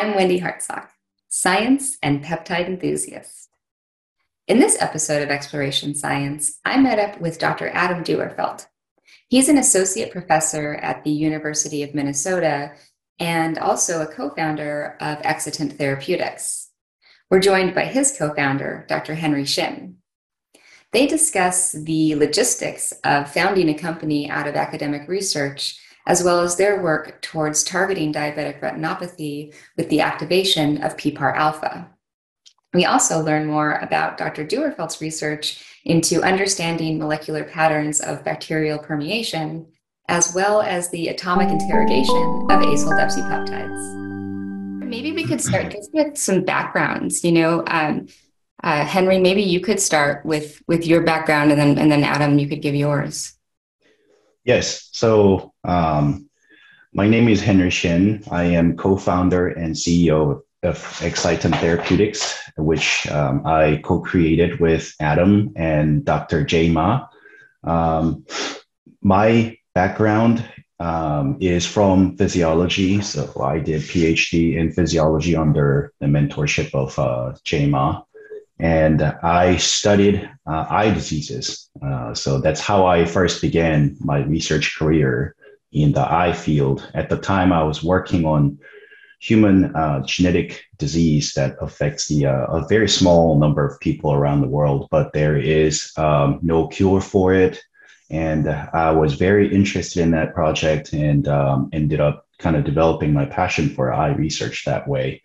I'm Wendy Hartsock, science and peptide enthusiast. In this episode of Exploration Science, I met up with Dr. Adam Duerfeldt. He's an associate professor at the University of Minnesota and also a co founder of Excitant Therapeutics. We're joined by his co founder, Dr. Henry Shin. They discuss the logistics of founding a company out of academic research, as well as their work towards targeting diabetic retinopathy with the activation of PPAR alpha. We also learn more about Dr. Duerfeldt's research into understanding molecular patterns of bacterial permeation, as well as the atomic interrogation of acyl peptides. Maybe we could start just with some backgrounds. You know, um, uh, Henry, maybe you could start with with your background, and then and then Adam, you could give yours. Yes. So um, my name is Henry Shin. I am co-founder and CEO of Excitant Therapeutics, which um, I co-created with Adam and Dr. Jay Ma. Um, my background um, is from physiology, so I did PhD in physiology under the mentorship of uh, Jay Ma and I studied uh, eye diseases. Uh, so that's how I first began my research career in the eye field. At the time, I was working on human uh, genetic disease that affects the uh, a very small number of people around the world, but there is um, no cure for it. And I was very interested in that project and um, ended up kind of developing my passion for eye research that way.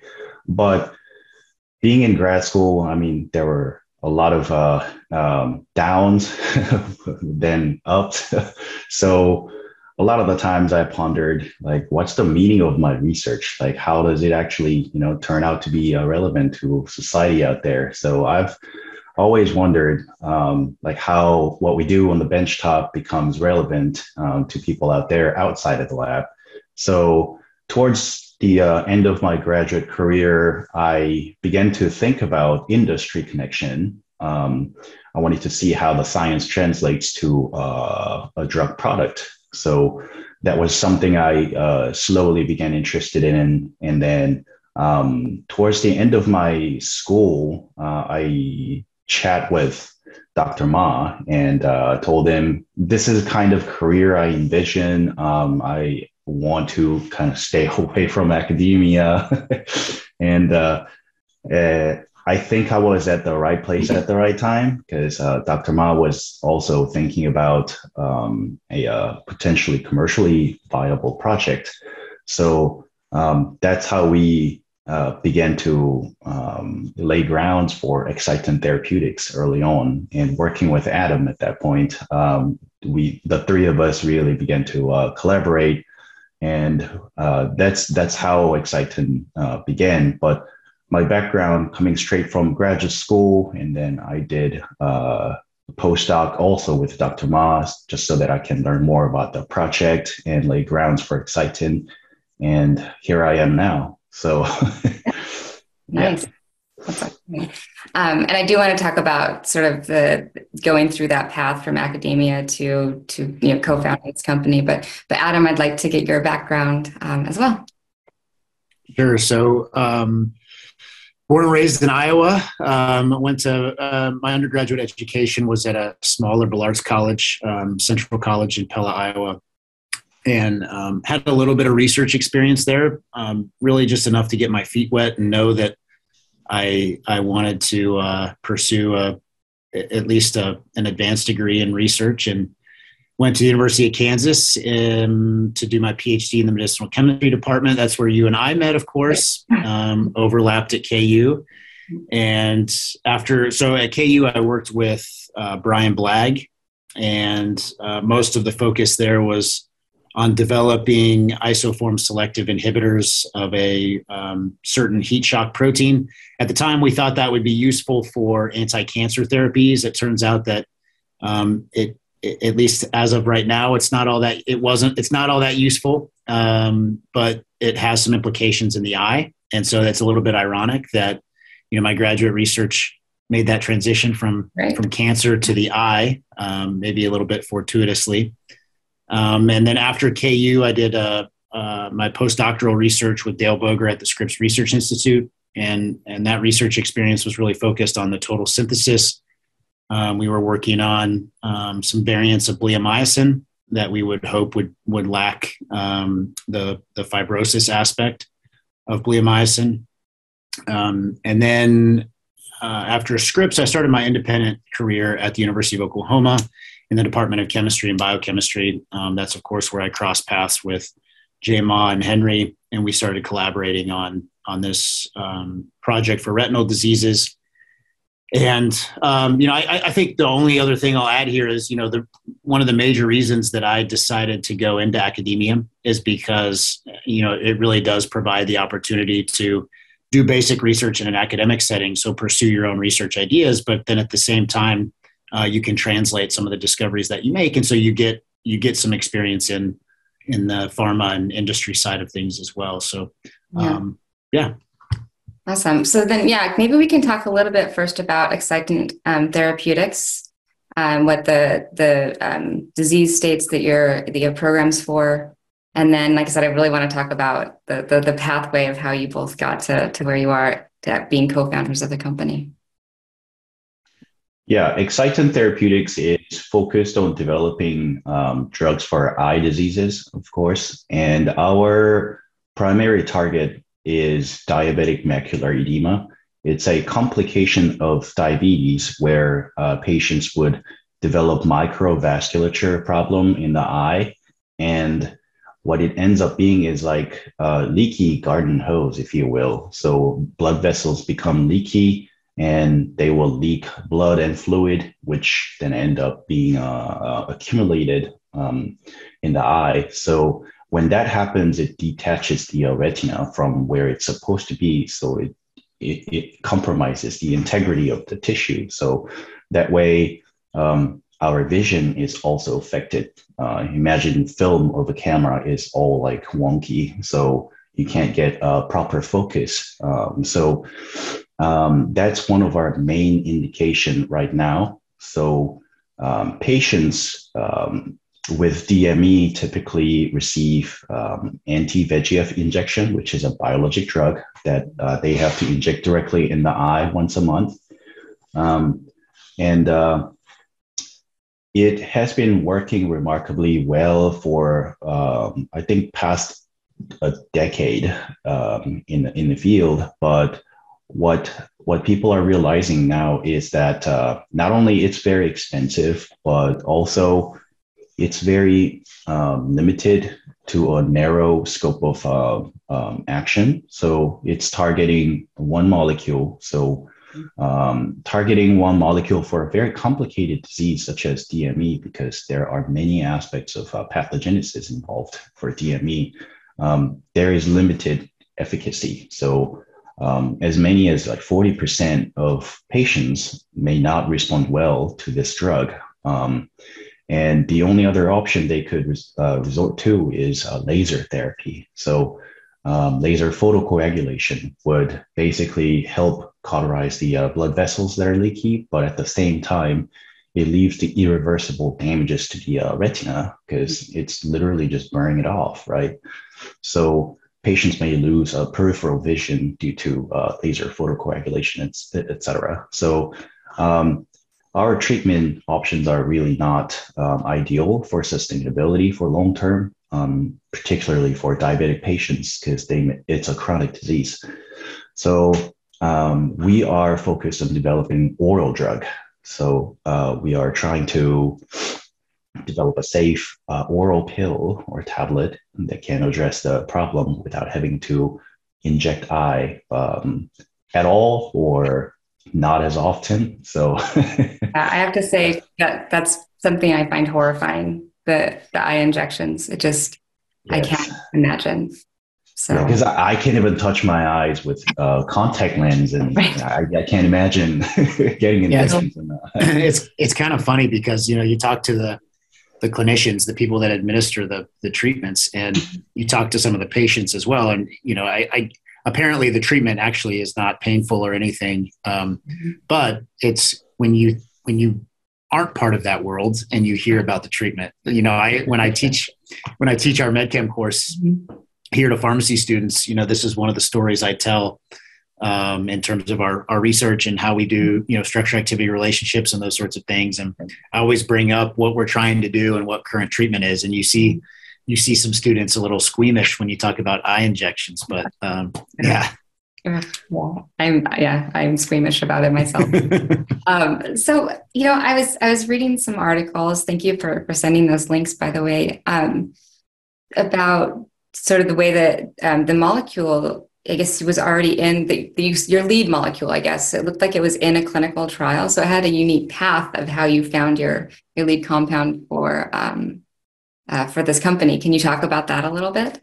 But being in grad school, I mean, there were a lot of uh, um, downs, then ups. so a lot of the times I pondered, like, what's the meaning of my research? Like, how does it actually, you know, turn out to be uh, relevant to society out there? So I've always wondered, um, like, how what we do on the benchtop becomes relevant um, to people out there outside of the lab. So towards the uh, end of my graduate career, I began to think about industry connection. Um, I wanted to see how the science translates to uh, a drug product. So that was something I uh, slowly began interested in. And then um, towards the end of my school, uh, I chat with Dr. Ma and uh, told him this is the kind of career I envision. Um, I want to kind of stay away from academia. and uh, uh, I think I was at the right place at the right time because uh, Dr. Ma was also thinking about um, a uh, potentially commercially viable project. So um, that's how we uh, began to um, lay grounds for Excitant Therapeutics early on. And working with Adam at that point, um, we the three of us really began to uh, collaborate and uh, that's that's how Excitant uh, began. But my background coming straight from graduate school, and then I did uh, postdoc also with Dr. Mas, just so that I can learn more about the project and lay grounds for Excitant. And here I am now. So, nice. Um, and I do want to talk about sort of the going through that path from academia to to you know co-founding this company. But but Adam, I'd like to get your background um, as well. Sure. So. Um, born and raised in Iowa. Um, went to uh, my undergraduate education was at a small liberal arts college, um, Central College in Pella, Iowa, and um, had a little bit of research experience there. Really, just enough to get my feet wet and know that I I wanted to uh, pursue a at least a, an advanced degree in research and went to the University of Kansas um, to do my PhD in the medicinal chemistry department. That's where you and I met, of course, um, overlapped at KU. And after, so at KU, I worked with uh, Brian Blagg, and uh, most of the focus there was on developing isoform selective inhibitors of a um, certain heat shock protein. At the time, we thought that would be useful for anti-cancer therapies. It turns out that um, it, it, at least as of right now, it's not all that it wasn't. It's not all that useful, um, but it has some implications in the eye, and so that's a little bit ironic that you know my graduate research made that transition from right. from cancer to the eye, um, maybe a little bit fortuitously. Um, and then after KU, I did a, uh, my postdoctoral research with Dale Boger at the Scripps Research Institute, and and that research experience was really focused on the total synthesis. Um, we were working on um, some variants of bleomycin that we would hope would would lack um, the the fibrosis aspect of bleomycin. Um, and then uh, after Scripps, I started my independent career at the University of Oklahoma in the Department of Chemistry and Biochemistry. Um, that's, of course, where I crossed paths with Jay Ma and Henry, and we started collaborating on, on this um, project for retinal diseases. And um, you know, I, I, think the only other thing I'll add here is, you know, the one of the major reasons that I decided to go into academia is because you know it really does provide the opportunity to do basic research in an academic setting. So pursue your own research ideas, but then at the same time, uh, you can translate some of the discoveries that you make, and so you get you get some experience in in the pharma and industry side of things as well. So, um, yeah. yeah. Awesome. So then, yeah, maybe we can talk a little bit first about Excitant um, Therapeutics, um, what the the um, disease states that you're that you have programs for, and then, like I said, I really want to talk about the the, the pathway of how you both got to to where you are, to being co-founders of the company. Yeah, Excitant Therapeutics is focused on developing um, drugs for eye diseases, of course, and our primary target is diabetic macular edema. It's a complication of diabetes where uh, patients would develop microvasculature problem in the eye. And what it ends up being is like a leaky garden hose, if you will. So blood vessels become leaky and they will leak blood and fluid, which then end up being uh, uh, accumulated um, in the eye. So when that happens, it detaches the uh, retina from where it's supposed to be. So it, it, it, compromises the integrity of the tissue. So that way, um, our vision is also affected. Uh, imagine film of a camera is all like wonky. So you can't get a proper focus. Um, so um, that's one of our main indication right now. So um, patients um, with DME typically receive um, anti-VEGF injection, which is a biologic drug that uh, they have to inject directly in the eye once a month. Um, and uh, it has been working remarkably well for, um, I think, past a decade in, in the field. But what what people are realizing now is that uh, not only it's very expensive, but also it's very um, limited to a narrow scope of uh, um, action. So it's targeting one molecule. So um, targeting one molecule for a very complicated disease such as DME, because there are many aspects of uh, pathogenesis involved for DME, um, there is limited efficacy. So um, as many as like 40% of patients may not respond well to this drug. Um, and the only other option they could uh, resort to is uh, laser therapy. So, um, laser photocoagulation would basically help cauterize the uh, blood vessels that are leaky, but at the same time, it leaves the irreversible damages to the uh, retina because it's literally just burning it off, right? So, patients may lose uh, peripheral vision due to uh, laser photocoagulation, et, cetera. So, um, our treatment options are really not um, ideal for sustainability for long term, um, particularly for diabetic patients because it's a chronic disease. So um, we are focused on developing oral drug. So uh, we are trying to develop a safe uh, oral pill or tablet that can address the problem without having to inject eye um, at all or not as often. So I have to say that that's something I find horrifying. The the eye injections. It just yes. I can't imagine. So because yeah, I, I, can't even touch my eyes with uh, contact lens, and right. I, I, can't imagine getting injections. Yeah, it's it's kind of funny because you know you talk to the the clinicians, the people that administer the the treatments, and you talk to some of the patients as well. And you know, I, I apparently the treatment actually is not painful or anything um, mm-hmm. but it's when you when you aren't part of that world and you hear about the treatment you know i when i teach when i teach our medchem course mm-hmm. here to pharmacy students, you know, this is one of the stories I tell um, in terms of our, our research and how we do, you know, structure activity relationships and those sorts of things. And I always bring up what we're trying to do and what current treatment is. And you see, you see some students a little squeamish when you talk about eye injections, but um, yeah. Yeah, I'm yeah, I'm squeamish about it myself. um, so you know, I was I was reading some articles. Thank you for for sending those links, by the way, um, about sort of the way that um, the molecule I guess it was already in the, the, your lead molecule. I guess it looked like it was in a clinical trial, so it had a unique path of how you found your your lead compound for um, uh, for this company. Can you talk about that a little bit?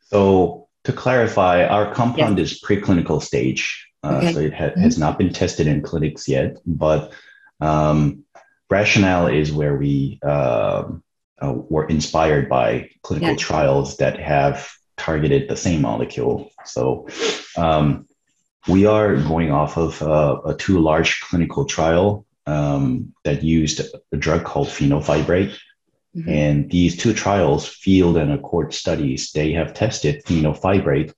So to clarify, our compound yes. is preclinical stage, uh, okay. so it ha- has not been tested in clinics yet. But um, rationale is where we uh, uh, were inspired by clinical trials that have targeted the same molecule. So um, we are going off of uh, a two large clinical trial um, that used a drug called fenofibrate. Mm-hmm. And these two trials, field and accord studies, they have tested fenofibrate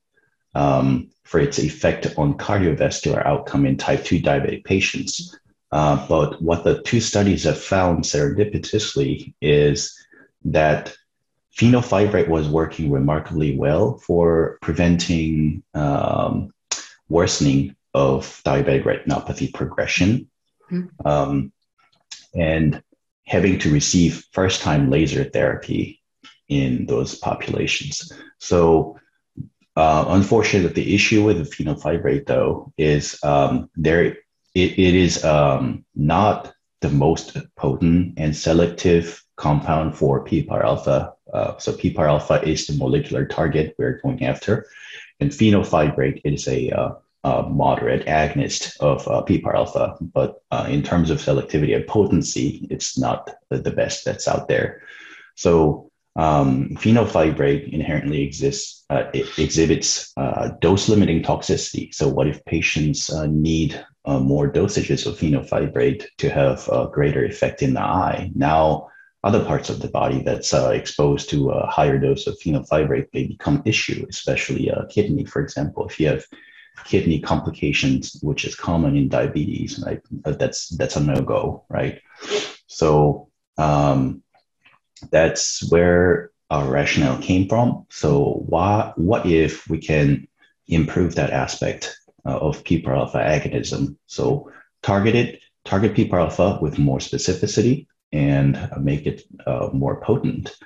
um, for its effect on cardiovascular outcome in type 2 diabetic patients. Uh, but what the two studies have found serendipitously is that fenofibrate was working remarkably well for preventing um, worsening of diabetic retinopathy progression mm-hmm. um, and having to receive first time laser therapy in those populations. So, uh, unfortunately, the issue with the fenofibrate, though, is um, there it, it is um, not the most potent and selective compound for PPAR alpha. Uh, so PPAR alpha is the molecular target we're going after, and fenofibrate is a, uh, a moderate agonist of uh, PPAR alpha. But uh, in terms of selectivity and potency, it's not the, best that's out there. So um, fenofibrate inherently exists, uh, it exhibits uh, dose limiting toxicity. So, what if patients need more dosages of fenofibrate to have a greater effect in the eye? Now, other parts of the body that's uh, exposed to a higher dose of fenofibrate may become issue, especially a kidney, for example. If you have kidney complications, which is common in diabetes, right? Uh, that's that's a no go, right? So um, that's where our rationale came from. So why, what if we can improve that aspect uh, of PPAR alpha agonism? So target it, target PPAR alpha with more specificity and make it uh, more potent.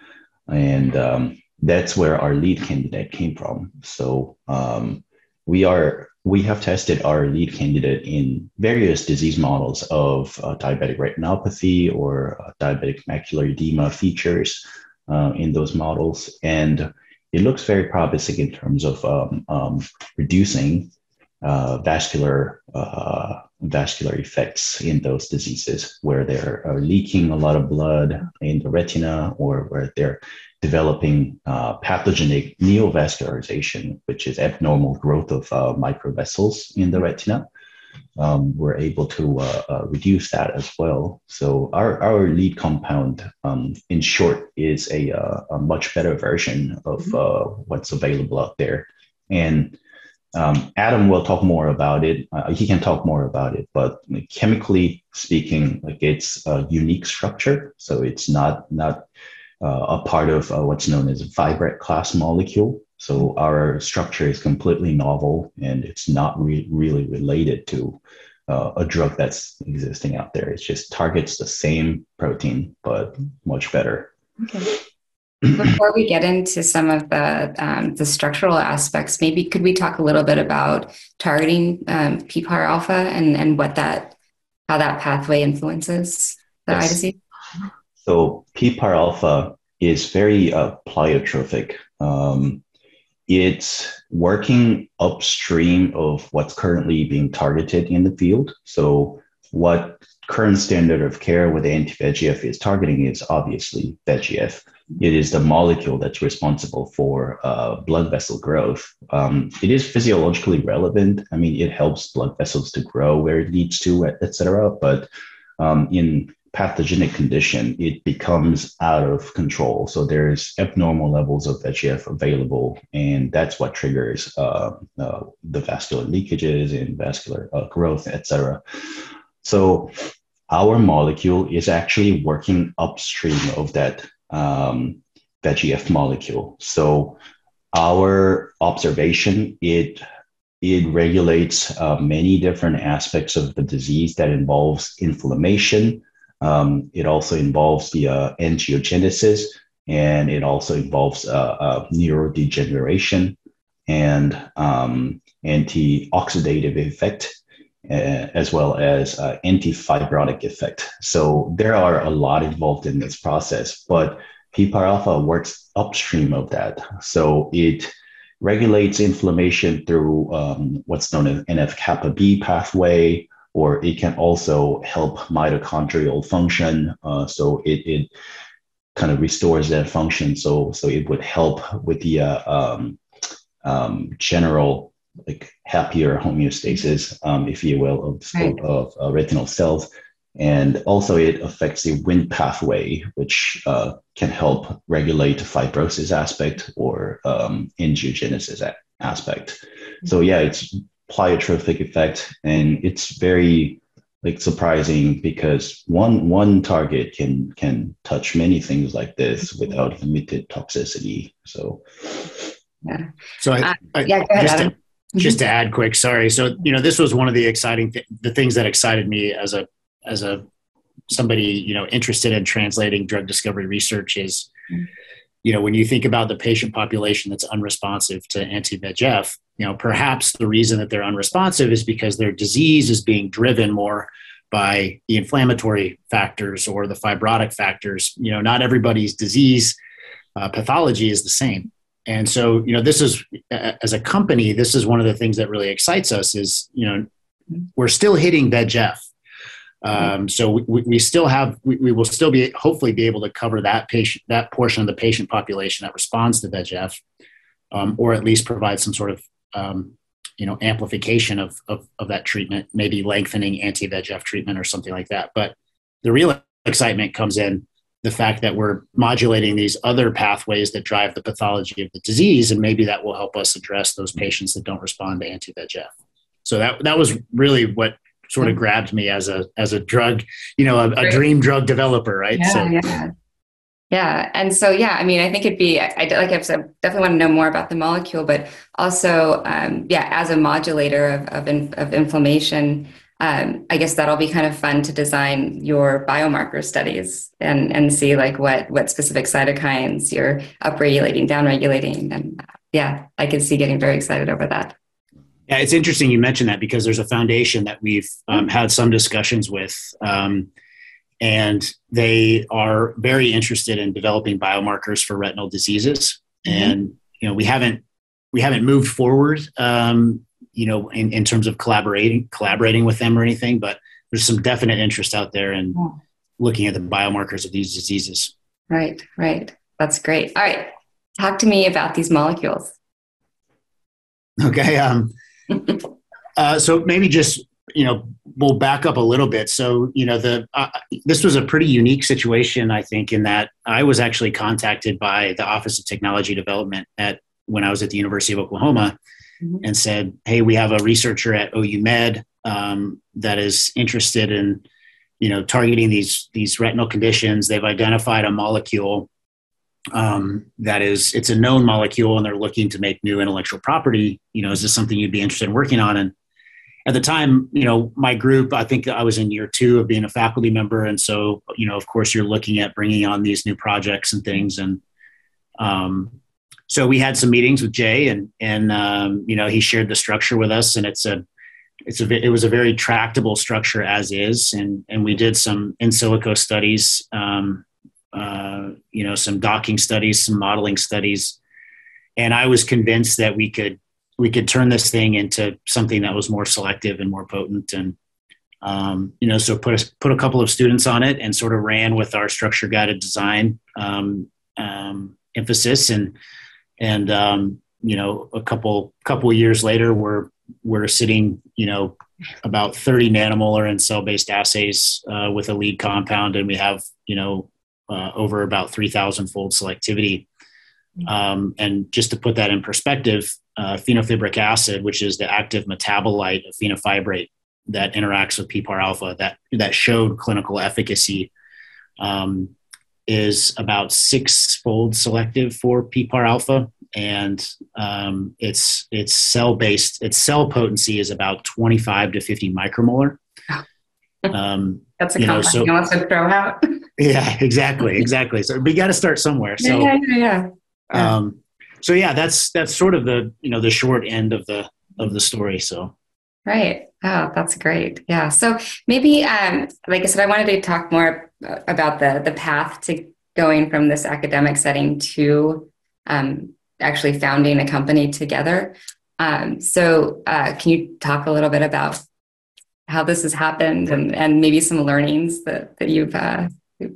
And um, that's where our lead candidate came from. So um, we are we have tested our lead candidate in various disease models of uh, diabetic retinopathy or uh, diabetic macular edema features uh, in those models, and it looks very promising in terms of um, um reducing uh, vascular uh, vascular effects in those diseases where they're uh, leaking a lot of blood in the retina or where they're developing uh, pathogenic neovascularization, which is abnormal growth of uh, microvessels in the retina. Um, we're able to uh, uh, reduce that as well. So our, our lead compound, um, in short, is a, a much better version of mm-hmm. what's available out there. And um, Adam will talk more about it. Uh, he can talk more about it, but chemically speaking, like it's a unique structure. So it's not not uh, a part of uh, what's known as a fibrate class molecule. So our structure is completely novel, and it's not re- really related to uh, a drug that's existing out there. It just targets the same protein, but much better. Okay. Before we get into some of the um, the structural aspects, maybe could we talk a little bit about targeting um, PPAR alpha and and what that how that pathway influences the yes. eye disease? So PPAR alpha is very uh, pleiotropic. Um, it's working upstream of what's currently being targeted in the field. So what current standard of care with anti-VEGF is targeting is obviously VEGF it is the molecule that's responsible for uh, blood vessel growth. Um, it is physiologically relevant. I mean, it helps blood vessels to grow where it needs to, etc. But um, in pathogenic condition, it becomes out of control. So there's abnormal levels of VEGF available, and that's what triggers uh, uh, the vascular leakages and vascular uh, growth, etc. So our molecule is actually working upstream of that um, VEGF molecule. So our observation, it it regulates uh, many different aspects of the disease that involves inflammation. Um, it also involves the uh, angiogenesis, and it also involves uh, uh neurodegeneration and um, antioxidative effect, as well as uh, antifibrotic effect. So there are a lot involved in this process, but PPAR alpha works upstream of that. So it regulates inflammation through um, what's known as NF kappa B pathway, or it can also help mitochondrial function. Uh, so it, it kind of restores that function. So, so it would help with the uh, um, um, general like happier homeostasis, um, if you will, of, right. of, of uh, retinal cells. And also, it affects the Wnt pathway, which uh, can help regulate fibrosis aspect or um, angiogenesis aspect. So yeah, it's pleiotropic effect, and it's very like surprising because one one target can can touch many things like this without limited toxicity. So yeah. So I, uh, I, yeah, ahead, just, to, just to add quick, sorry. So you know, this was one of the exciting th- the things that excited me as a as a somebody you know interested in translating drug discovery research is mm-hmm. you know when you think about the patient population that's unresponsive to anti-VEGF you know perhaps the reason that they're unresponsive is because their disease is being driven more by the inflammatory factors or the fibrotic factors you know not everybody's disease uh, pathology is the same and so you know this is as a company this is one of the things that really excites us is you know we're still hitting VEGF um, so we, we still have we, we, will still be hopefully be able to cover that patient that portion of the patient population that responds to VEGF, um, or at least provide some sort of um, you know amplification of, of, of that treatment, maybe lengthening anti-VEGF treatment or something like that. But the real excitement comes in the fact that we're modulating these other pathways that drive the pathology of the disease, and maybe that will help us address those patients that don't respond to anti-VEGF. So that that was really what sort of grabbed me as a as a drug, you know, a, a dream drug developer, right? Yeah, so. yeah. Yeah, and so yeah, I mean, I think it'd be I, like I've said, definitely want to know more about the molecule, but also, um, yeah, as a modulator of of, in, of inflammation, um, I guess that'll be kind of fun to design your biomarker studies and and see like what what specific cytokines you're upregulating, downregulating, and uh, yeah, I can see getting very excited over that. Yeah, it's interesting you mentioned that because there's a foundation that we've um, had some discussions with, um, and they are very interested in developing biomarkers for retinal diseases. Mm-hmm. And you know, we haven't we haven't moved forward, um, you know, in, in terms of collaborating collaborating with them or anything, but there's some definite interest out there in yeah. looking at the biomarkers of these diseases. Right, right. That's great. All right, talk to me about these molecules. Okay. Um, uh, so maybe just you know we'll back up a little bit. So you know the uh, this was a pretty unique situation, I think, in that I was actually contacted by the Office of Technology Development at when I was at the University of Oklahoma, mm-hmm. and said, "Hey, we have a researcher at OU Med um, that is interested in." you know targeting these these retinal conditions they've identified a molecule um, that is it's a known molecule and they're looking to make new intellectual property you know is this something you'd be interested in working on and at the time you know my group i think i was in year two of being a faculty member and so you know of course you're looking at bringing on these new projects and things and um, so we had some meetings with jay and and um, you know he shared the structure with us and it's a it's a it was a very tractable structure as is and and we did some in silico studies um, uh, you know, some docking studies, some modeling studies, and I was convinced that we could we could turn this thing into something that was more selective and more potent. And um, you know, so put a, put a couple of students on it and sort of ran with our structure guided design um, um, emphasis and and um, you know, a couple couple years later, we're we're sitting, you know, about 30 nanomolar in cell-based assays uh, with a lead compound, and we have, you know, uh, over about 3,000 fold selectivity. Um, and just to put that in perspective, uh, fenofibric acid, which is the active metabolite of fenofibrate that interacts with PPAR alpha, that that showed clinical efficacy, um, is about six-fold selective for PPAR alpha, and um, its its cell based its cell potency is about 25 to 50 micromolar. Um, That's a you know, so, to throw out. yeah, exactly, exactly. So we got to start somewhere. So yeah, yeah, yeah. Um, so yeah, that's that's sort of the you know the short end of the of the story. So right. Oh, that's great. Yeah. So maybe, um, like I said, I wanted to talk more about the the path to going from this academic setting to um, actually founding a company together. Um, so, uh, can you talk a little bit about how this has happened and, and maybe some learnings that, that you've uh,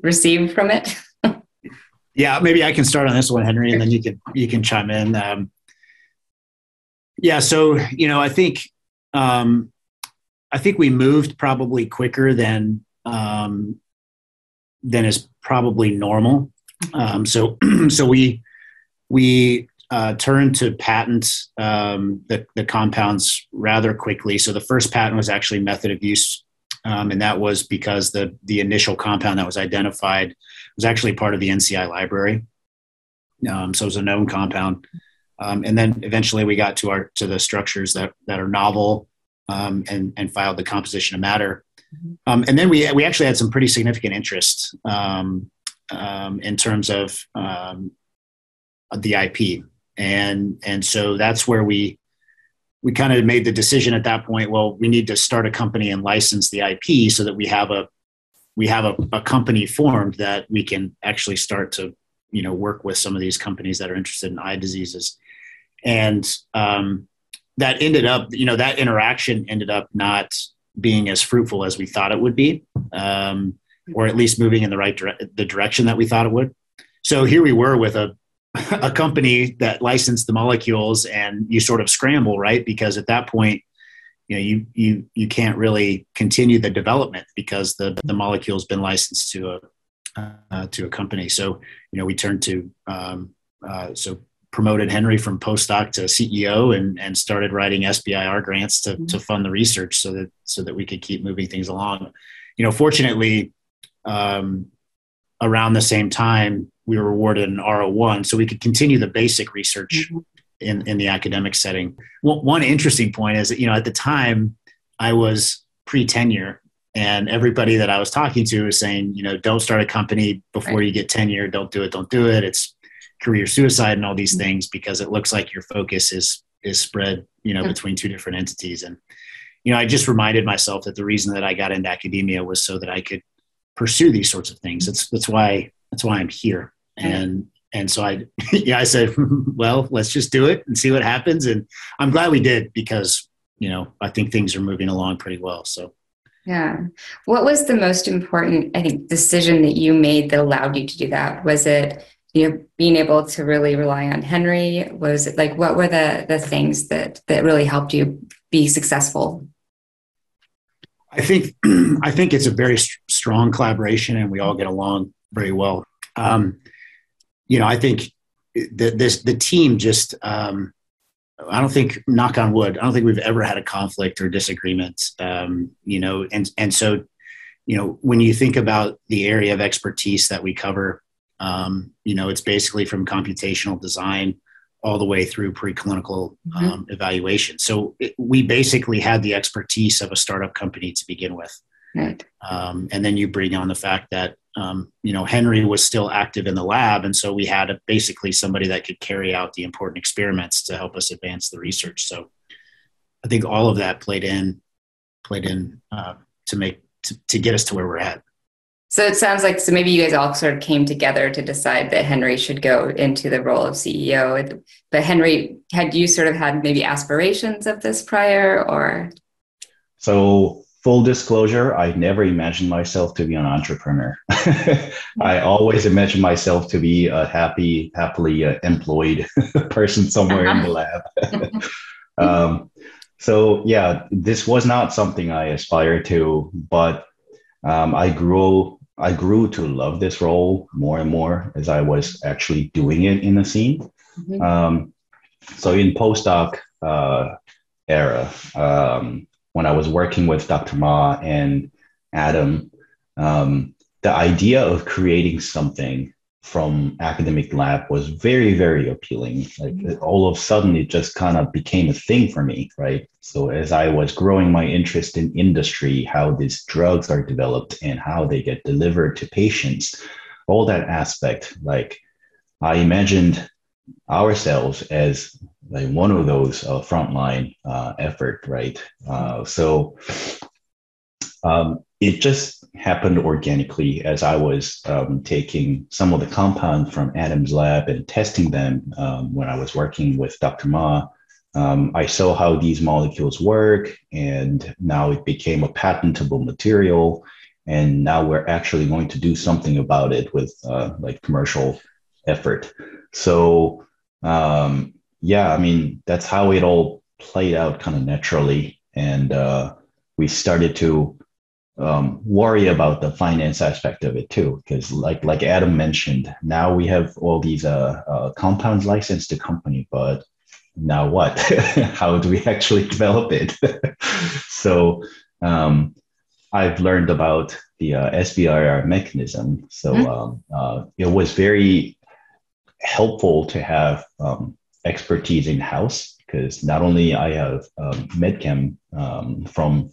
received from it? yeah, maybe I can start on this one, Henry, and then you can you can chime in. Um, yeah, so you know, I think um, I think we moved probably quicker than um, than is probably normal. Um, so so we we uh, turned to patent um, the, the compounds rather quickly. So the first patent was actually method of use, um, and that was because the the initial compound that was identified was actually part of the NCI library. Um, so it was a known compound, um, and then eventually we got to our to the structures that that are novel um, and and filed the composition of matter. Mm-hmm. Um, and then we we actually had some pretty significant interest in terms of the IP and and so that's where we we kind of made the decision at that point well we need to start a company and license the ip so that we have a we have a, a company formed that we can actually start to you know work with some of these companies that are interested in eye diseases and um, that ended up you know that interaction ended up not being as fruitful as we thought it would be um, or at least moving in the right dire- the direction that we thought it would. So here we were with a a company that licensed the molecules and you sort of scramble right? Because at that point you know you you you can't really continue the development because the the molecule's been licensed to a uh, to a company. So you know we turned to um, uh, so promoted henry from postdoc to ceo and and started writing sbir grants to to fund the research so that so that we could keep moving things along you know fortunately um, around the same time we were awarded an R01, so we could continue the basic research mm-hmm. in, in the academic setting. Well, one interesting point is that, you know, at the time I was pre tenure and everybody that I was talking to was saying, you know, don't start a company before right. you get tenure. Don't do it. Don't do it. It's career suicide and all these mm-hmm. things because it looks like your focus is, is spread, you know, between two different entities. And, you know, I just reminded myself that the reason that I got into academia was so that I could pursue these sorts of things. That's, that's why, that's why I'm here. And and so I yeah I said well let's just do it and see what happens. And I'm glad we did because you know I think things are moving along pretty well. So. Yeah. What was the most important I think decision that you made that allowed you to do that? Was it you know being able to really rely on Henry was it like what were the the things that that really helped you be successful I think I think it's a very st- strong collaboration and we all get along very well um, you know, I think the, this the team just um, I don't think knock on wood I don't think we've ever had a conflict or disagreement. Um, you know, and and so you know when you think about the area of expertise that we cover, um, you know, it's basically from computational design all the way through preclinical mm-hmm. um, evaluation. So it, we basically had the expertise of a startup company to begin with. Right. Um, and then you bring on the fact that um, you know, Henry was still active in the lab, and so we had a, basically somebody that could carry out the important experiments to help us advance the research. So, I think all of that played in, played in uh, to make to, to get us to where we're at. So it sounds like so maybe you guys all sort of came together to decide that Henry should go into the role of CEO. But Henry, had you sort of had maybe aspirations of this prior, or? So full disclosure, I never imagined myself to be an entrepreneur. I always imagined myself to be a happy, happily uh, employed person somewhere uh-huh. in the lab. um, so yeah, this was not something I aspired to, but um, I grew I grew to love this role more and more as I was actually doing it in the scene. Mm-hmm. Um, so in postdoc uh, era, um, when I was working with Dr. Ma and Adam, um, the idea of creating something from academic lab was very very appealing. Like mm-hmm. all of a sudden it just kind of became a thing for me right? So as i was growing my interest in industry how these drugs are developed and how they get delivered to patients all that aspect like i imagined ourselves as like one of those uh, frontline uh, effort right? Uh, so um, it just happened organically as I was um, taking some of the compounds from Adam's lab and testing them um, when I was working with Dr. Ma. Um, I saw how these molecules work, and now it became a patentable material. And now we're actually going to do something about it with uh, like commercial effort. So, um, yeah, I mean, that's how it all played out kind of naturally. And uh, we started to um, worry about the finance aspect of it too, because like like Adam mentioned, now we have all these uh, uh, compounds licensed to company, but now what? How do we actually develop it? so um, I've learned about the uh, SBIR mechanism. So mm-hmm. um, uh, it was very helpful to have um, expertise in house because not only I have um, medchem um, from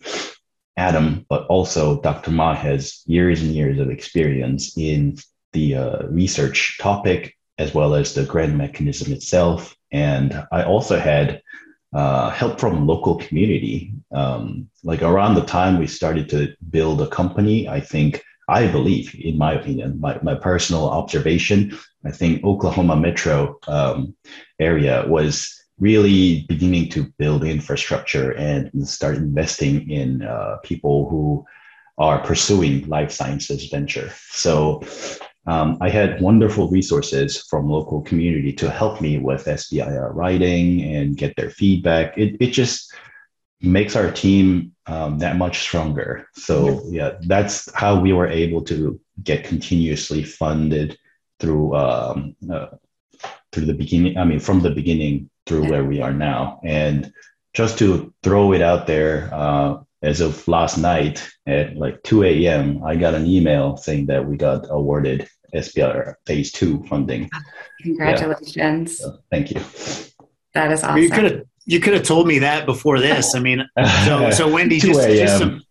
Adam, but also Dr. Ma has years and years of experience in the uh, research topic as well as the grant mechanism itself. And I also had uh, help from local community. Um, like around the time we started to build a company, I think, I believe, in my opinion, my, my personal observation, I think Oklahoma metro um, area was really beginning to build infrastructure and start investing in uh, people who are pursuing life sciences venture. So um, I had wonderful resources from local community to help me with SBIR writing and get their feedback. It, it just makes our team um, that much stronger. So yeah, that's how we were able to get continuously funded through um, uh, through the beginning. I mean, from the beginning through where we are now. And just to throw it out there, uh, as of last night at like 2 a.m., I got an email saying that we got awarded SBIR phase two funding. Congratulations. Yeah. So, thank you. That is awesome. You could have you could have told me that before this. I mean, so so Wendy, just, just some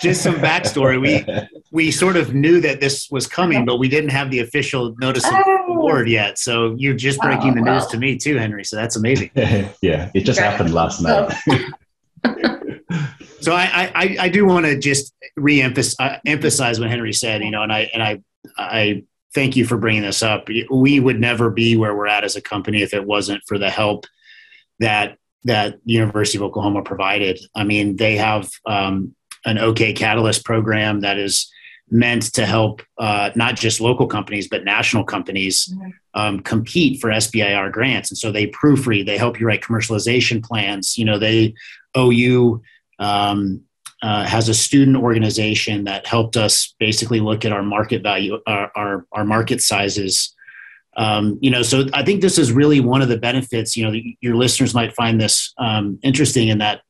just some backstory. We we sort of knew that this was coming, but we didn't have the official notice of oh. award yet. So you're just breaking oh, the news to me too, Henry. So that's amazing. yeah, it just happened last night. so I, I, I do want to just re-emphasize uh, emphasize what Henry said, you know, and I and I I thank you for bringing this up. We would never be where we're at as a company if it wasn't for the help that that University of Oklahoma provided. I mean, they have um, an OK Catalyst program that is meant to help uh, not just local companies but national companies mm-hmm. um, compete for SBIR grants. And so they proofread, they help you write commercialization plans. You know, they OU um, uh, has a student organization that helped us basically look at our market value, our our, our market sizes. Um, you know, so I think this is really one of the benefits. You know, your listeners might find this um, interesting in that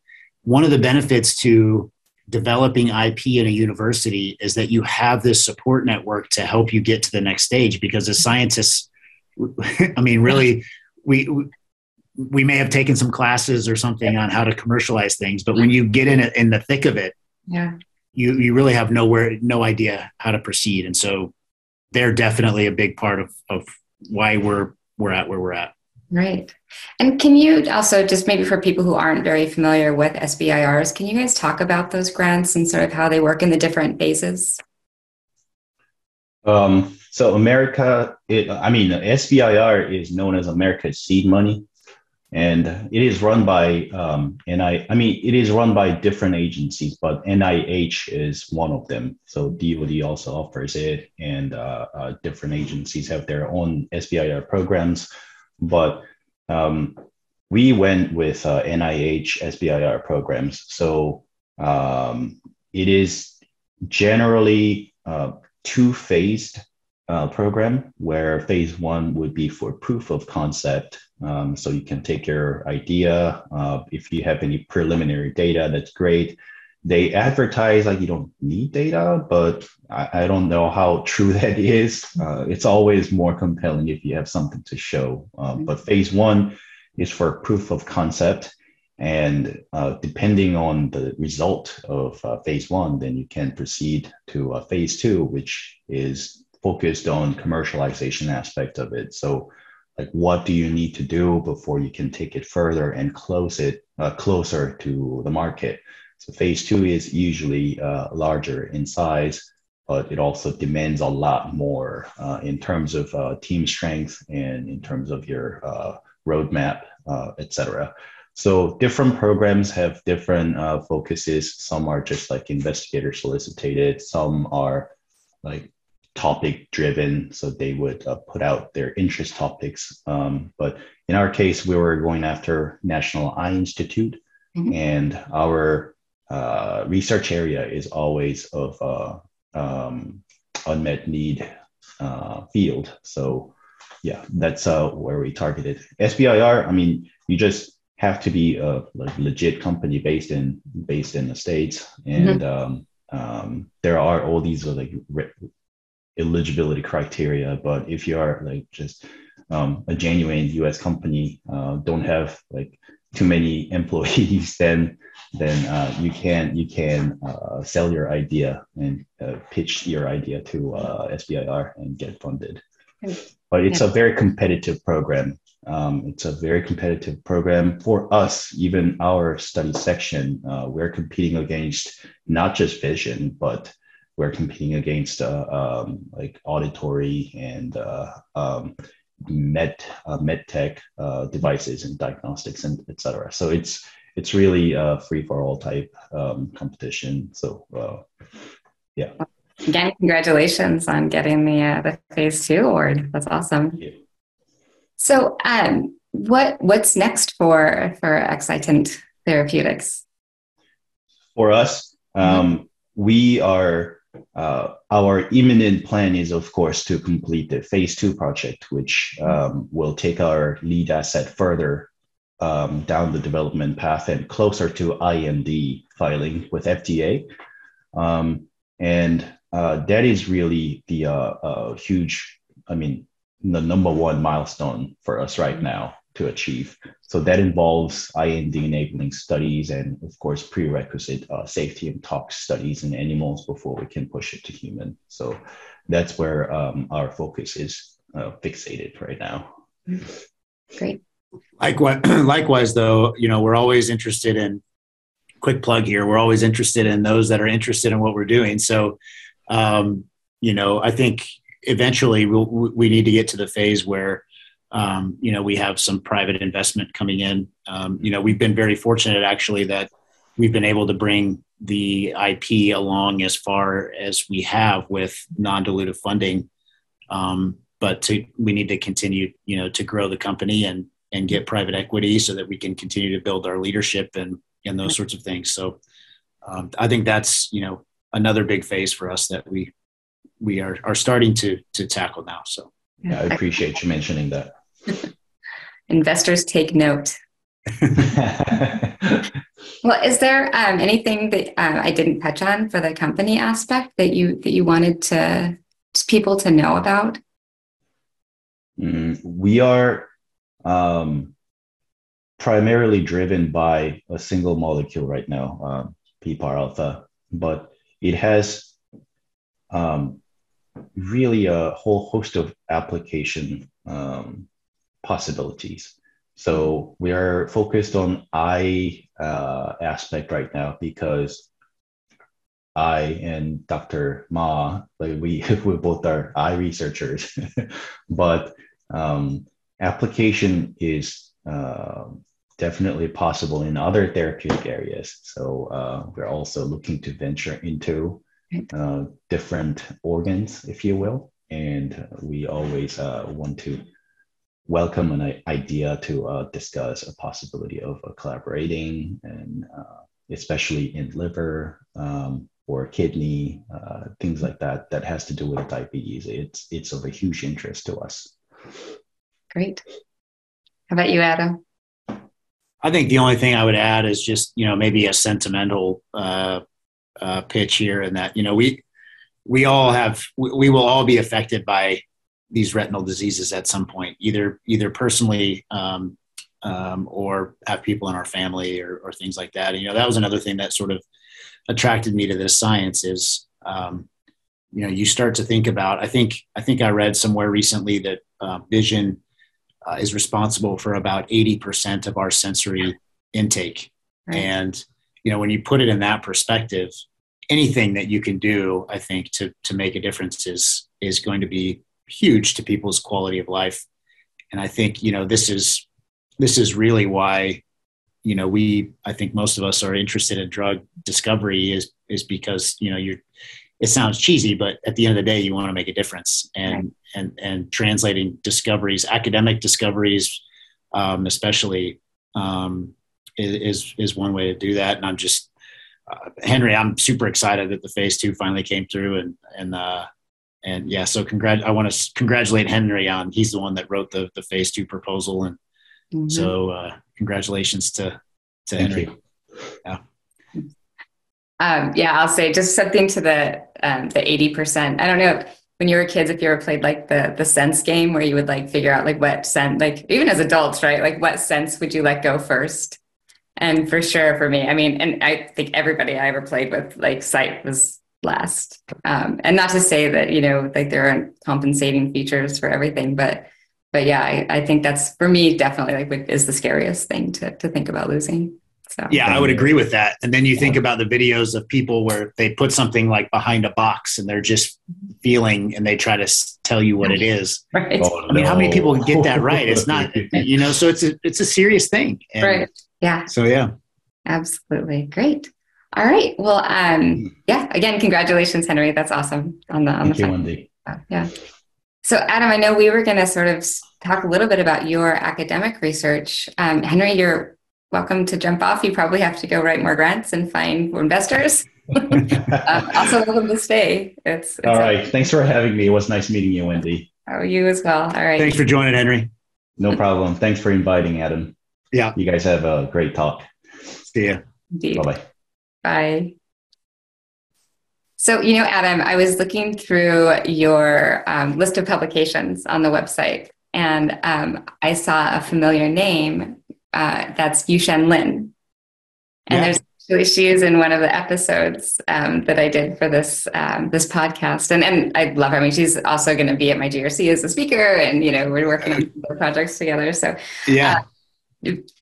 one of the benefits to developing IP in a university is that you have this support network to help you get to the next stage. Because as scientists, I mean, really, we we may have taken some classes or something on how to commercialize things, but when you get in it in the thick of it, yeah, you you really have nowhere no idea how to proceed. And so they're definitely a big part of of why we're we're at where we're at. Right. And can you also, just maybe for people who aren't very familiar with SBIRs, can you guys talk about those grants and sort of how they work in the different phases? Um, so America, it, I mean, SBIR is known as America's seed money, and it is run by um, NI. I mean, it is run by different agencies, but NIH is one of them. So DoD also offers it, and uh, uh, different agencies have their own SBIR programs. But um, we went with uh, NIH SBIR programs. So um, it is generally uh, two phased uh, program where phase one would be for proof of concept. Um, so you can take your idea. Uh, if you have any preliminary data, that's great. They advertise like you don't need data, but I, I don't know how true that is. Uh, it's always more compelling if you have something to show. Uh. But phase one is for proof of concept. And uh, depending on the result of uh, phase one, then you can proceed to uh, phase two, which is focused on commercialization aspect of it. So, like, what do you need to do before you can take it further and close it uh, closer to the market? So, phase two is usually uh, larger in size, but it also demands a lot more uh, in terms of team strength and in terms of your roadmap, et cetera. So different programs have different uh, focuses. Some are just like investigator solicited. Some are like topic driven. So they would uh, put out their interest topics. Um, but in our case, we were going after National Eye Institute, mm-hmm. and our uh, research area is always of uh, um, unmet need uh, field. So yeah, that's uh, where we targeted. SBIR, I mean, you just have to be a legit company based in based in the states and mm-hmm. um, um, there are all these uh, like re- eligibility criteria but if you are like just um, a genuine us company uh, don't have like too many employees then then uh, you can you can uh, sell your idea and uh, pitch your idea to uh, SBIR and get funded. But it's a very competitive program um, it's a very competitive program for us. Even our study section, uh, we're competing against not just vision, but we're competing against uh, um, like auditory and uh, um, med uh, med tech uh, devices and diagnostics and etc. So it's it's really a free for all type um, competition. So uh, yeah. Again, congratulations on getting the the phase two award. That's awesome. So, um, what what's next for for Excitant Therapeutics? For us, um, mm-hmm. we are uh, our imminent plan is, of course, to complete the phase two project, which um, will take our lead asset further um, down the development path and closer to IND filing with FDA. Um, and uh, that is really the uh, uh, huge, I mean, the number one milestone for us right now to achieve. So that involves IND enabling studies and, of course, prerequisite uh, safety and tox studies in animals before we can push it to human. So that's where um, our focus is uh, fixated right now. Great. Likewise, likewise, though, you know, we're always interested in quick plug here. We're always interested in those that are interested in what we're doing. So, um, you know, I think eventually we'll, we need to get to the phase where um, you know we have some private investment coming in um, you know we've been very fortunate actually that we've been able to bring the ip along as far as we have with non-dilutive funding um, but to, we need to continue you know to grow the company and and get private equity so that we can continue to build our leadership and and those sorts of things so um, i think that's you know another big phase for us that we we are are starting to to tackle now. So yeah, I appreciate you mentioning that. Investors take note. well, is there um, anything that uh, I didn't touch on for the company aspect that you that you wanted to, to people to know about? Mm, we are um, primarily driven by a single molecule right now, um, PPAR alpha, but it has um, really a whole host of application um, possibilities. So we are focused on eye uh, aspect right now because I and Dr. Ma, like we we both are eye researchers, but um, application is uh, definitely possible in other therapeutic areas. So uh, we're also looking to venture into uh, different organs, if you will. And we always uh, want to welcome an idea to uh, discuss a possibility of uh, collaborating, and uh, especially in liver um, or kidney, uh, things like that, that has to do with diabetes. It's it's of a huge interest to us. Great. How about you, Adam? I think the only thing I would add is just you know maybe a sentimental uh, uh, pitch here, and that you know we we all have we, we will all be affected by these retinal diseases at some point, either either personally um, um, or have people in our family or, or, things like that. And, you know, that was another thing that sort of attracted me to this science is, um, you know, you start to think about. I think I think I read somewhere recently that uh, vision uh, is responsible for about eighty percent of our sensory intake, right. and you know, when you put it in that perspective, anything that you can do, I think, to to make a difference is is going to be huge to people's quality of life. And I think you know this is this is really why you know we I think most of us are interested in drug discovery is is because you know you're it sounds cheesy, but at the end of the day, you want to make a difference, and right. and and translating discoveries, academic discoveries, um, especially, um, is is one way to do that. And I'm just uh, Henry, I'm super excited that the phase two finally came through, and and uh, and yeah, so congrat. I want to congratulate Henry on. He's the one that wrote the the phase two proposal, and mm-hmm. so uh, congratulations to to Thank Henry. You. Yeah. Um, yeah, I'll say just something to the um, the eighty percent. I don't know when you were kids if you ever played like the the sense game where you would like figure out like what sense, like even as adults, right? Like what sense would you let go first? And for sure, for me, I mean, and I think everybody I ever played with, like sight was last. Um, and not to say that, you know, like there aren't compensating features for everything, but but yeah, I, I think that's for me definitely like is the scariest thing to to think about losing. So yeah, I would agree with that. And then you think about the videos of people where they put something like behind a box and they're just feeling and they try to tell you what it is. Right. Oh, I mean, how many people get that right? It's not, you know, so it's a it's a serious thing. And right. Yeah. So yeah. Absolutely. Great. All right. Well, um, yeah. Again, congratulations, Henry. That's awesome on the on Thank the. You, Wendy. Yeah. So, Adam, I know we were going to sort of talk a little bit about your academic research. Um, Henry, you're welcome to jump off. You probably have to go write more grants and find more investors. um, also, welcome to stay. It's, it's all right. A- Thanks for having me. It was nice meeting you, Wendy. Oh, you as well. All right. Thanks for joining, Henry. No problem. Thanks for inviting, Adam. Yeah. You guys have a great talk. See ya. Bye bye. Bye. So, you know, Adam, I was looking through your um, list of publications on the website, and um, I saw a familiar name. Uh, that's Yushen Lin. And yeah. there's actually she is in one of the episodes um, that I did for this um, this podcast, and and I love her. I mean, she's also going to be at my GRC as a speaker, and you know, we're working on projects together. So yeah. Uh,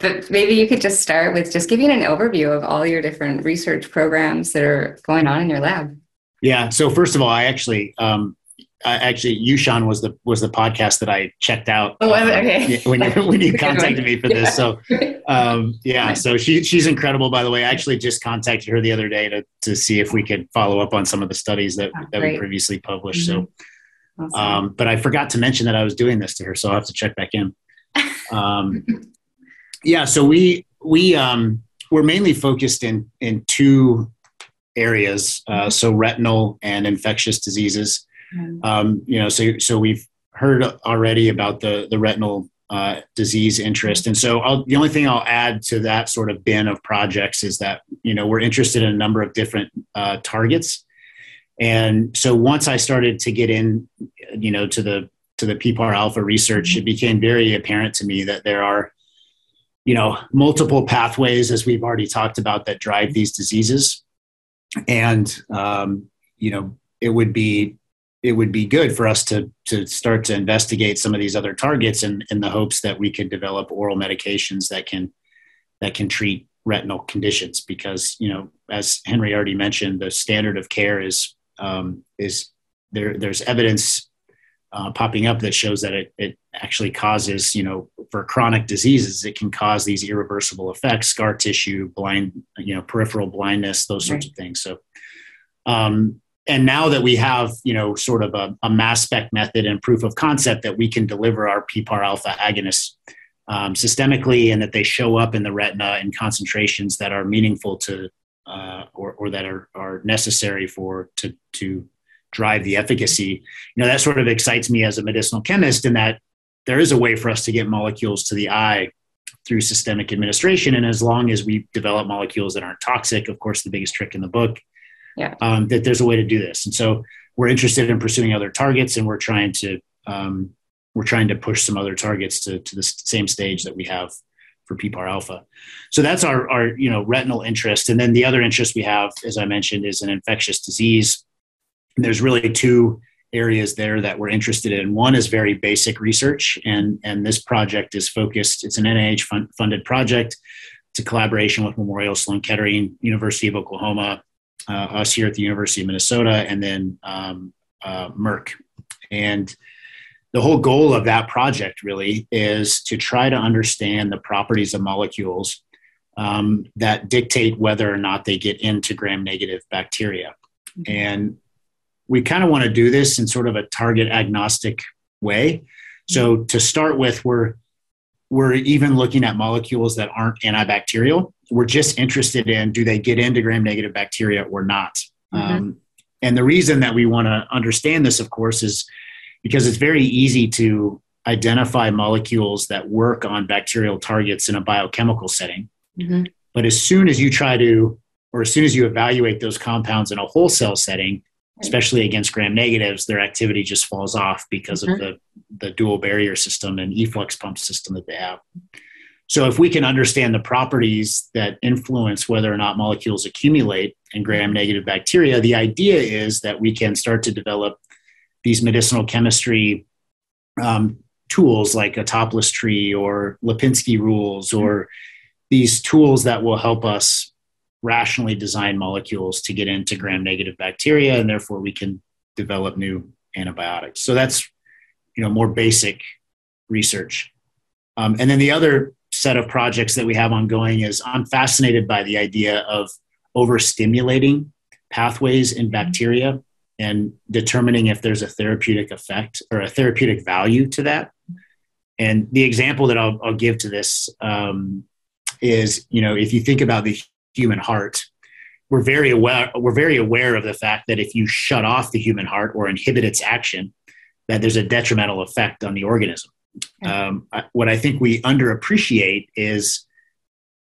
but maybe you could just start with just giving an overview of all your different research programs that are going on in your lab. Yeah. So first of all, I actually, um, I actually, Yushan was the was the podcast that I checked out. Oh, uh, okay. when you when you contacted me for this, so um, yeah, so she she's incredible. By the way, I actually just contacted her the other day to to see if we could follow up on some of the studies that oh, that we previously published. Mm-hmm. So, awesome. um, but I forgot to mention that I was doing this to her, so I'll have to check back in. Um, yeah, so we we um, we're mainly focused in in two areas, uh, mm-hmm. so retinal and infectious diseases. Mm-hmm. Um, you know, so so we've heard already about the the retinal uh, disease interest, and so I'll, the only thing I'll add to that sort of bin of projects is that you know we're interested in a number of different uh, targets, and so once I started to get in, you know, to the to the PPAR alpha research, it mm-hmm. became very apparent to me that there are you know multiple pathways as we've already talked about that drive these diseases. And um, you know it would be it would be good for us to to start to investigate some of these other targets in, in the hopes that we could develop oral medications that can that can treat retinal conditions. Because you know as henry already mentioned the standard of care is um, is there there's evidence uh, popping up that shows that it, it actually causes, you know, for chronic diseases, it can cause these irreversible effects, scar tissue, blind, you know, peripheral blindness, those sorts right. of things. So, um, and now that we have you know sort of a, a, mass spec method and proof of concept that we can deliver our PPAR alpha agonists um, systemically and that they show up in the retina in concentrations that are meaningful to uh, or, or that are, are necessary for to to drive the efficacy you know that sort of excites me as a medicinal chemist in that there is a way for us to get molecules to the eye through systemic administration and as long as we develop molecules that aren't toxic of course the biggest trick in the book yeah. um, that there's a way to do this. And so we're interested in pursuing other targets, and we're trying to um, we're trying to push some other targets to to the same stage that we have for PPAR alpha. So that's our our you know retinal interest, and then the other interest we have, as I mentioned, is an infectious disease. And there's really two areas there that we're interested in. One is very basic research, and and this project is focused. It's an NIH fund, funded project. It's a collaboration with Memorial Sloan Kettering, University of Oklahoma, uh, us here at the University of Minnesota, and then um, uh, Merck. And the whole goal of that project really is to try to understand the properties of molecules um, that dictate whether or not they get into gram negative bacteria. Mm-hmm. And we kind of want to do this in sort of a target agnostic way. So to start with, we're we're even looking at molecules that aren't antibacterial. We're just interested in do they get into gram negative bacteria or not? Mm-hmm. Um, and the reason that we want to understand this, of course, is because it's very easy to identify molecules that work on bacterial targets in a biochemical setting. Mm-hmm. But as soon as you try to, or as soon as you evaluate those compounds in a whole cell setting, especially against gram negatives, their activity just falls off because mm-hmm. of the, the dual barrier system and efflux pump system that they have. So, if we can understand the properties that influence whether or not molecules accumulate in gram negative bacteria, the idea is that we can start to develop these medicinal chemistry um, tools like a topless tree or Lipinski rules or these tools that will help us rationally design molecules to get into gram negative bacteria and therefore we can develop new antibiotics. So that's you know more basic research. Um, and then the other set of projects that we have ongoing is i'm fascinated by the idea of overstimulating pathways in bacteria and determining if there's a therapeutic effect or a therapeutic value to that. And the example that i'll, I'll give to this um, is you know if you think about the human heart, we're very aware we're very aware of the fact that if you shut off the human heart or inhibit its action, that there's a detrimental effect on the organism. Um, what I think we underappreciate is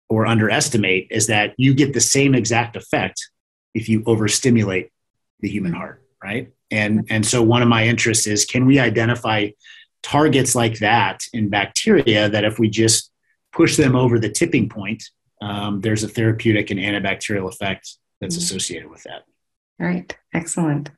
or underestimate is that you get the same exact effect if you overstimulate the human heart, right? And and so one of my interests is can we identify targets like that in bacteria that if we just push them over the tipping point, um, there's a therapeutic and antibacterial effect that's mm-hmm. associated with that. All right, excellent.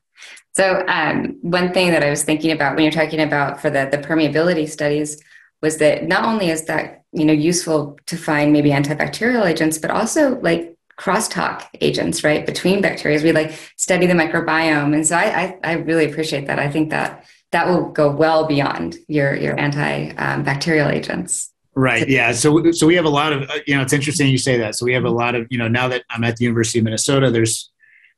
So um, one thing that I was thinking about when you're talking about for the the permeability studies was that not only is that you know useful to find maybe antibacterial agents, but also like crosstalk agents, right, between bacteria. We like study the microbiome, and so I I, I really appreciate that. I think that that will go well beyond your your antibacterial um, agents. Right. Yeah. So so we have a lot of uh, you know it's interesting you say that. So we have a lot of you know now that I'm at the University of Minnesota, there's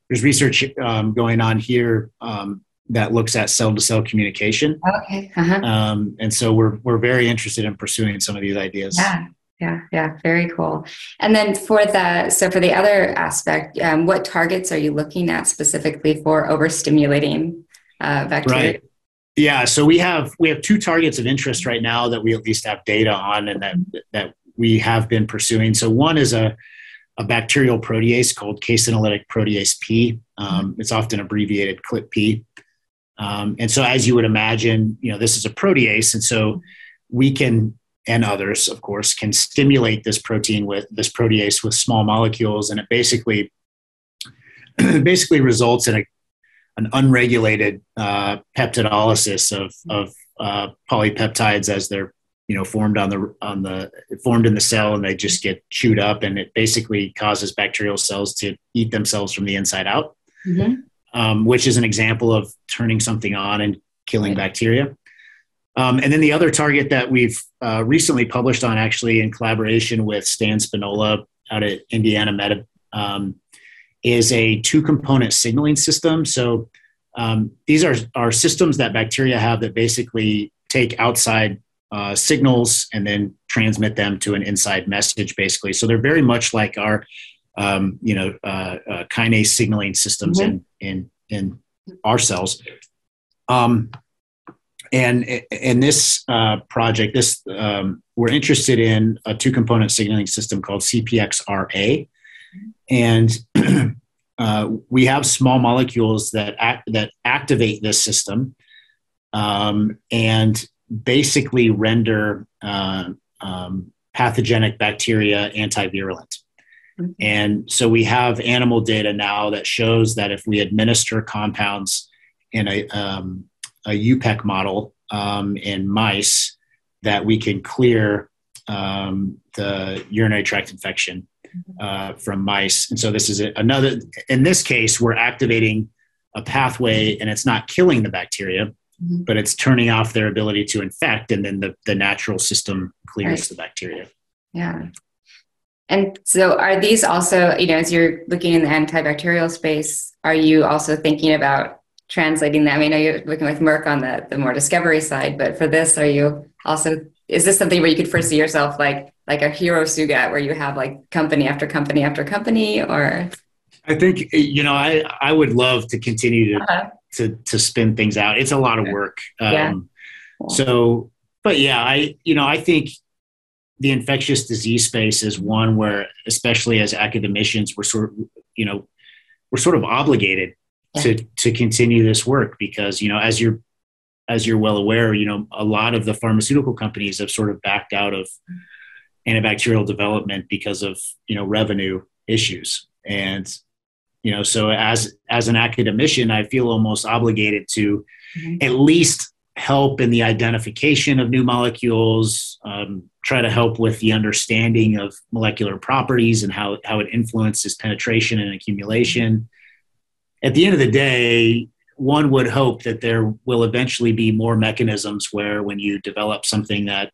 there's research um, going on here um, that looks at cell to cell communication. Okay. Uh-huh. Um, and so we're we're very interested in pursuing some of these ideas. Yeah. Yeah, yeah, very cool. And then for the so for the other aspect, um, what targets are you looking at specifically for overstimulating uh, bacteria? Right. Yeah, so we have we have two targets of interest right now that we at least have data on and that that we have been pursuing. So one is a a bacterial protease called casinolytic protease P. Um, it's often abbreviated CLIP-P. Um, and so, as you would imagine, you know this is a protease, and so we can and others, of course, can stimulate this protein with this protease with small molecules, and it basically basically results in a an unregulated uh, peptidolysis of, of uh, polypeptides as they're you know formed on the on the formed in the cell and they just get chewed up and it basically causes bacterial cells to eat themselves from the inside out mm-hmm. um, which is an example of turning something on and killing right. bacteria um, and then the other target that we've uh, recently published on actually in collaboration with stan spinola out at indiana med um, is a two component signaling system. So um, these are, are systems that bacteria have that basically take outside uh, signals and then transmit them to an inside message, basically. So they're very much like our, um, you know, uh, uh, kinase signaling systems mm-hmm. in in in our cells. Um, and in this uh, project, this um, we're interested in a two component signaling system called CPXRA, and uh, we have small molecules that act, that activate this system um, and basically render uh, um, pathogenic bacteria antivirulent. Mm-hmm. And so we have animal data now that shows that if we administer compounds in a, um, a UPEC model um, in mice, that we can clear um, the urinary tract infection uh, from mice. And so this is another, in this case, we're activating a pathway and it's not killing the bacteria, mm-hmm. but it's turning off their ability to infect. And then the, the natural system clears right. the bacteria. Yeah. And so are these also, you know, as you're looking in the antibacterial space, are you also thinking about translating that? I mean, I know you're working with Merck on the, the more discovery side, but for this, are you also, is this something where you could foresee yourself like like a hero sugat where you have like company after company after company or i think you know i i would love to continue to uh-huh. to to spin things out it's a lot of work um, yeah. so but yeah i you know i think the infectious disease space is one where especially as academicians we're sort of you know we're sort of obligated yeah. to to continue this work because you know as you're as you're well aware you know a lot of the pharmaceutical companies have sort of backed out of antibacterial development because of you know revenue issues and you know so as as an academician i feel almost obligated to mm-hmm. at least help in the identification of new molecules um, try to help with the understanding of molecular properties and how, how it influences penetration and accumulation at the end of the day one would hope that there will eventually be more mechanisms where when you develop something that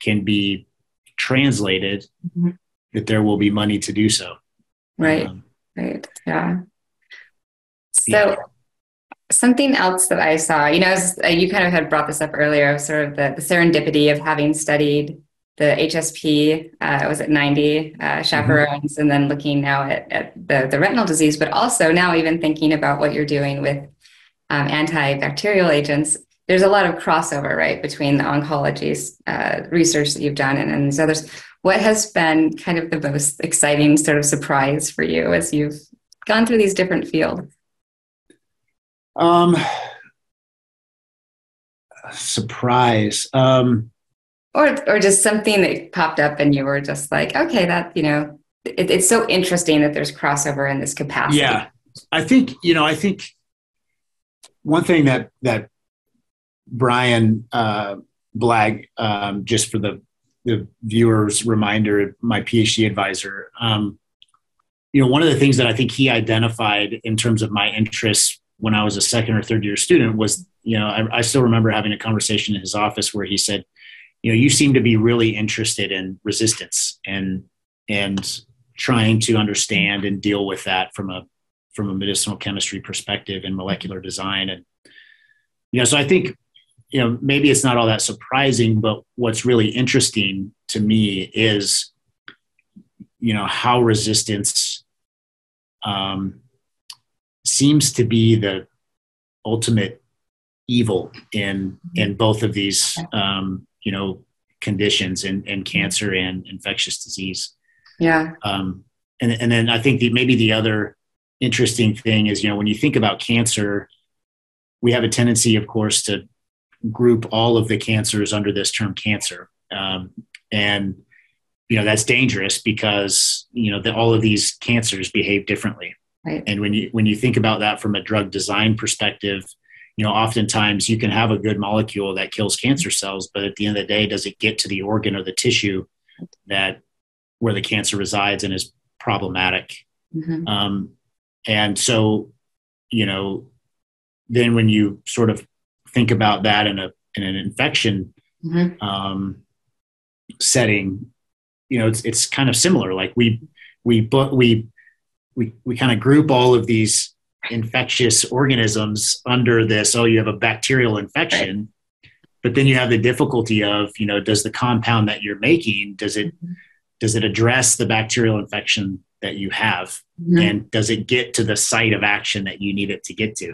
can be translated, mm-hmm. that there will be money to do so. Right. Um, right. Yeah. So yeah. something else that I saw, you know, was, uh, you kind of had brought this up earlier, sort of the, the serendipity of having studied the HSP, uh, was at 90 uh, chaperones, mm-hmm. and then looking now at, at the, the retinal disease, but also now even thinking about what you're doing with um, antibacterial agents there's a lot of crossover, right, between the oncology uh, research that you've done and, and these others. What has been kind of the most exciting sort of surprise for you as you've gone through these different fields? Um, surprise. Um, or, or just something that popped up and you were just like, okay, that, you know, it, it's so interesting that there's crossover in this capacity. Yeah. I think, you know, I think one thing that, that Brian uh, um, just for the, the viewers' reminder, my PhD advisor. Um, you know, one of the things that I think he identified in terms of my interests when I was a second or third year student was, you know, I, I still remember having a conversation in his office where he said, you know, you seem to be really interested in resistance and and trying to understand and deal with that from a from a medicinal chemistry perspective and molecular design and you know so i think you know maybe it's not all that surprising but what's really interesting to me is you know how resistance um, seems to be the ultimate evil in in both of these um, you know conditions and, in cancer and infectious disease. Yeah. Um, and, and then i think the, maybe the other interesting thing is you know when you think about cancer we have a tendency of course to group all of the cancers under this term cancer. Um, and, you know, that's dangerous because, you know, the, all of these cancers behave differently. Right. And when you, when you think about that from a drug design perspective, you know, oftentimes you can have a good molecule that kills cancer cells, but at the end of the day, does it get to the organ or the tissue that where the cancer resides and is problematic? Mm-hmm. Um, and so, you know, then when you sort of think about that in a in an infection mm-hmm. um, setting, you know, it's it's kind of similar. Like we we but we we we kind of group all of these infectious organisms under this. Oh, you have a bacterial infection. But then you have the difficulty of, you know, does the compound that you're making does it mm-hmm. does it address the bacterial infection that you have, mm-hmm. and does it get to the site of action that you need it to get to?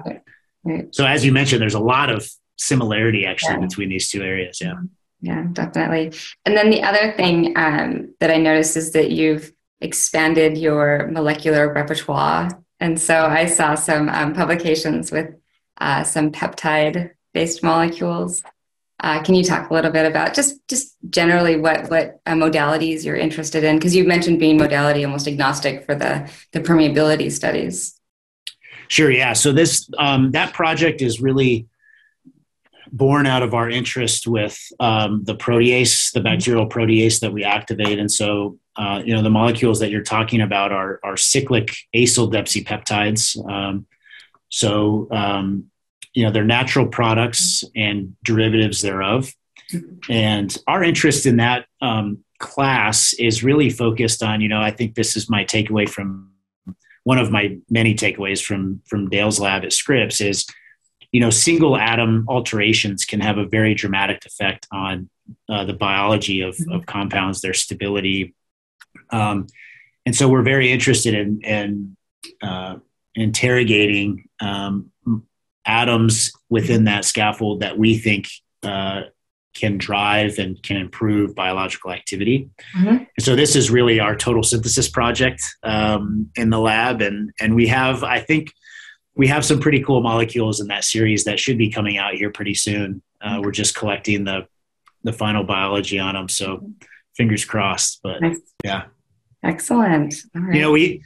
Right. So, as you mentioned, there's a lot of similarity actually yeah. between these two areas. Yeah. Yeah, definitely. And then the other thing um, that I noticed is that you've expanded your molecular repertoire. And so I saw some um, publications with uh, some peptide based molecules. Uh, can you talk a little bit about just just generally what what uh, modalities you're interested in? Because you mentioned being modality almost agnostic for the the permeability studies. Sure. Yeah. So this um, that project is really born out of our interest with um, the protease, the bacterial protease that we activate. And so, uh, you know, the molecules that you're talking about are, are cyclic acyl depsipeptides. Um, so, um, you know, they're natural products and derivatives thereof. And our interest in that um, class is really focused on, you know, I think this is my takeaway from one of my many takeaways from from Dale's lab at Scripps is you know, single atom alterations can have a very dramatic effect on uh, the biology of, of, compounds, their stability. Um, and so we're very interested in, in uh, interrogating um, atoms within that scaffold that we think uh, can drive and can improve biological activity. Mm-hmm. And so this is really our total synthesis project um, in the lab, and and we have I think we have some pretty cool molecules in that series that should be coming out here pretty soon. Uh, we're just collecting the the final biology on them, so fingers crossed. But nice. yeah, excellent. You know, we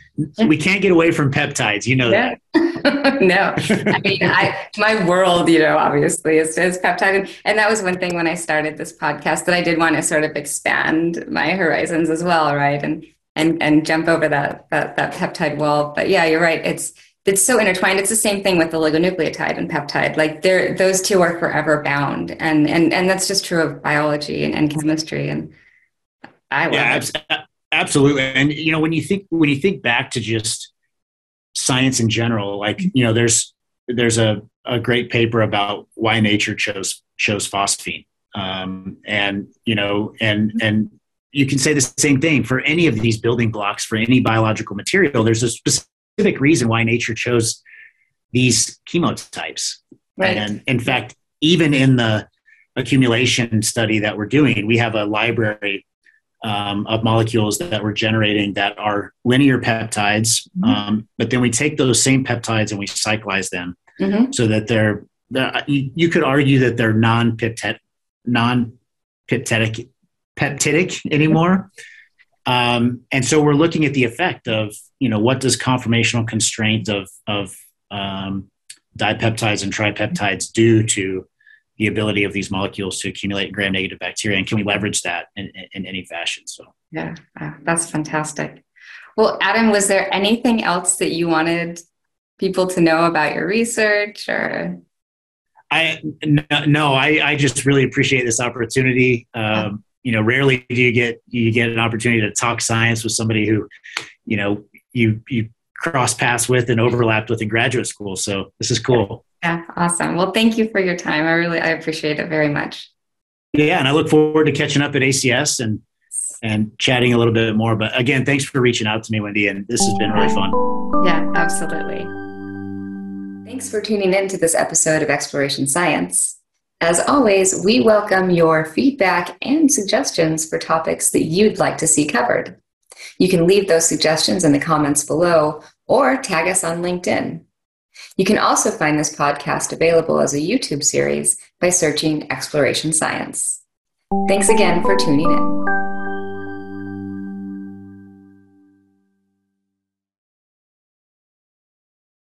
we can't get away from peptides. You know yeah. that. no, I mean, I my world, you know, obviously is, is peptide, and, and that was one thing when I started this podcast that I did want to sort of expand my horizons as well, right? And and and jump over that that that peptide wall. But yeah, you're right. It's it's so intertwined. It's the same thing with the oligonucleotide and peptide. Like they're those two are forever bound, and and and that's just true of biology and, and chemistry. And I love yeah, it. Absolutely. And you know, when you think when you think back to just science in general, like you know, there's there's a a great paper about why nature chose chose phosphine, um, and you know, and and you can say the same thing for any of these building blocks for any biological material. There's a specific specific reason why nature chose these chemotypes. Right. And in fact, even in the accumulation study that we're doing, we have a library um, of molecules that we're generating that are linear peptides. Mm-hmm. Um, but then we take those same peptides and we cyclize them mm-hmm. so that they're, they're you, you, could argue that they're non-peptid, non-peptidic peptidic anymore. Um, and so we're looking at the effect of, you know, what does conformational constraint of, of um, dipeptides and tripeptides do to the ability of these molecules to accumulate gram negative bacteria? And can we leverage that in, in, in any fashion? So, yeah, uh, that's fantastic. Well, Adam, was there anything else that you wanted people to know about your research or? I no, I, I just really appreciate this opportunity. Um, you know, rarely do you get you get an opportunity to talk science with somebody who, you know, you you cross paths with and overlapped with in graduate school. So this is cool. Yeah, awesome. Well, thank you for your time. I really I appreciate it very much. Yeah, and I look forward to catching up at ACS and and chatting a little bit more. But again, thanks for reaching out to me, Wendy, and this has been really fun. Yeah, absolutely. Thanks for tuning in to this episode of Exploration Science. As always, we welcome your feedback and suggestions for topics that you'd like to see covered. You can leave those suggestions in the comments below or tag us on LinkedIn. You can also find this podcast available as a YouTube series by searching Exploration Science. Thanks again for tuning in.